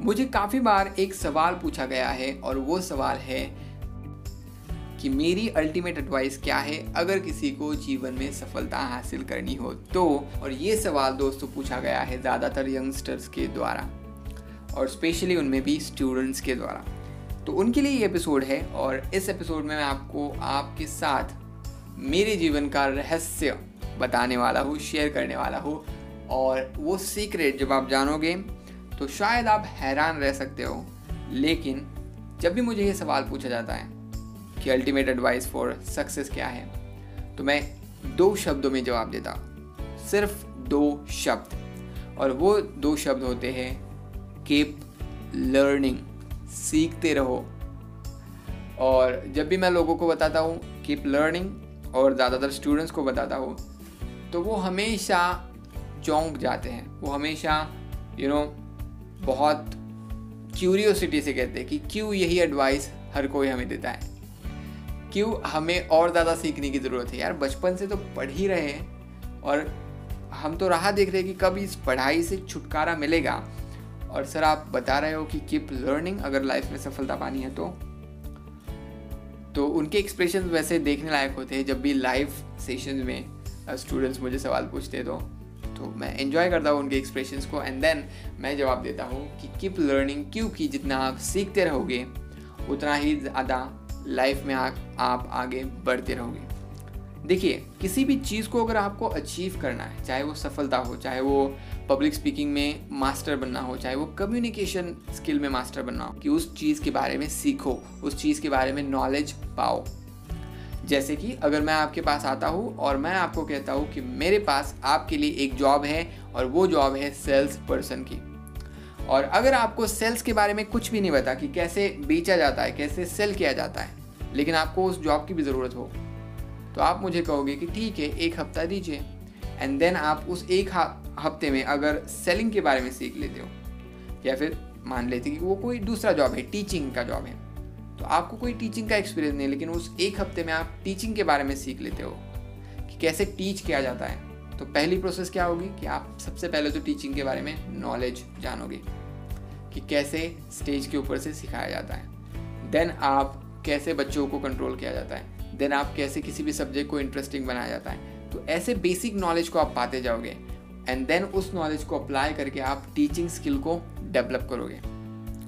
मुझे काफ़ी बार एक सवाल पूछा गया है और वो सवाल है कि मेरी अल्टीमेट एडवाइस क्या है? अगर किसी को जीवन में सफलता हासिल करनी हो तो। और ये सवाल दोस्तों पूछा गया है ज़्यादातर यंगस्टर्स के द्वारा और स्पेशली उनमें भी स्टूडेंट्स के द्वारा। तो उनके लिए ये एपिसोड है और इस एपिसोड में मैं आपको आपके साथ मेरे जीवन का रहस्य बताने वाला हूँ शेयर करने वाला हूँ। और वो सीक्रेट जब आप जानोगे तो शायद आप हैरान रह सकते हो। लेकिन जब भी मुझे ये सवाल पूछा जाता है कि अल्टीमेट एडवाइस फॉर सक्सेस क्या है तो मैं दो शब्दों में जवाब देता। सिर्फ़ दो शब्द। और वो दो शब्द होते हैं कीप लर्निंग सीखते रहो। और जब भी मैं लोगों को बताता हूँ कीप लर्निंग और ज़्यादातर स्टूडेंट्स को बताता हूँ तो वो हमेशा चौंक जाते हैं। वो हमेशा यू you नो know, बहुत क्यूरियोसिटी से कहते हैं कि क्यों यही एडवाइस हर कोई हमें देता है? क्यों हमें और ज़्यादा सीखने की ज़रूरत है? यार, बचपन से तो पढ़ ही रहे हैं और हम तो राह देख रहे हैं कि कब इस पढ़ाई से छुटकारा मिलेगा। और सर, आप बता रहे हो कि कीप लर्निंग अगर लाइफ में सफलता पानी है तो। तो उनके एक्सप्रेशन वैसे देखने लायक होते हैं जब भी लाइव सेशन में स्टूडेंट्स मुझे सवाल पूछते तो। तो मैं एंजॉय करता हूँ उनके एक्सप्रेशन को एंड देन मैं जवाब देता हूँ कि कीप लर्निंग क्योंकि जितना आप सीखते रहोगे उतना ही ज़्यादा लाइफ में आ, आप आगे बढ़ते रहोगे। देखिए किसी भी चीज़ को अगर आपको अचीव करना है चाहे वो सफलता हो चाहे वो पब्लिक स्पीकिंग में मास्टर बनना हो चाहे वो कम्युनिकेशन स्किल में मास्टर बनना हो कि उस चीज़ के बारे में सीखो उस चीज़ के बारे में नॉलेज पाओ। जैसे कि अगर मैं आपके पास आता हूँ और मैं आपको कहता हूँ कि मेरे पास आपके लिए एक जॉब है और वो जॉब है सेल्स पर्सन की। और अगर आपको सेल्स के बारे में कुछ भी नहीं पता कि कैसे बेचा जाता है, कैसे सेल किया जाता है, लेकिन आपको उस जॉब की भी ज़रूरत हो तो आप मुझे कहोगे कि ठीक है, एक हफ़्ता दीजिए। एंड देन आप उस एक हफ़्ते में अगर सेलिंग के बारे में सीख लेते हो, या फिर मान लेते कि वो कोई दूसरा जॉब है टीचिंग का जॉब है। तो आपको कोई टीचिंग का एक्सपीरियंस नहीं लेकिन उस एक हफ़्ते में आप टीचिंग के बारे में सीख लेते हो कि कैसे टीच किया जाता है। तो पहली प्रोसेस क्या होगी कि आप सबसे पहले तो टीचिंग के बारे में नॉलेज जानोगे कि कैसे स्टेज के ऊपर से सिखाया जाता है। देन आप कैसे बच्चों को कंट्रोल किया जाता है। देन आप कैसे किसी भी सब्जेक्ट को इंटरेस्टिंग बनाया जाता है। तो ऐसे बेसिक नॉलेज को आप पाते जाओगे एंड देन उस नॉलेज को अप्लाई करके आप टीचिंग स्किल को डेवलप करोगे।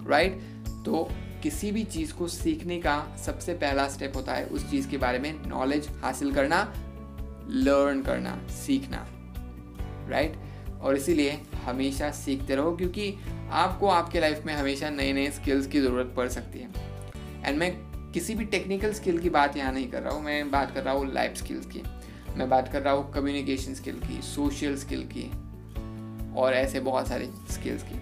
Right right? तो किसी भी चीज़ को सीखने का सबसे पहला स्टेप होता है उस चीज़ के बारे में नॉलेज हासिल करना लर्न करना, सीखना राइट right? और इसीलिए हमेशा सीखते रहो क्योंकि आपको आपके लाइफ में हमेशा नए नए स्किल्स की ज़रूरत पड़ सकती है। एंड मैं किसी भी टेक्निकल स्किल की बात यहाँ नहीं कर रहा हूँ, मैं बात कर रहा हूँ लाइफ स्किल्स की। मैं बात कर रहा हूँ कम्युनिकेशन स्किल की सोशल स्किल की और ऐसे बहुत सारे स्किल्स की।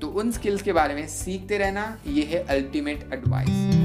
तो उन स्किल्स के बारे में सीखते रहना ये है अल्टीमेट एडवाइस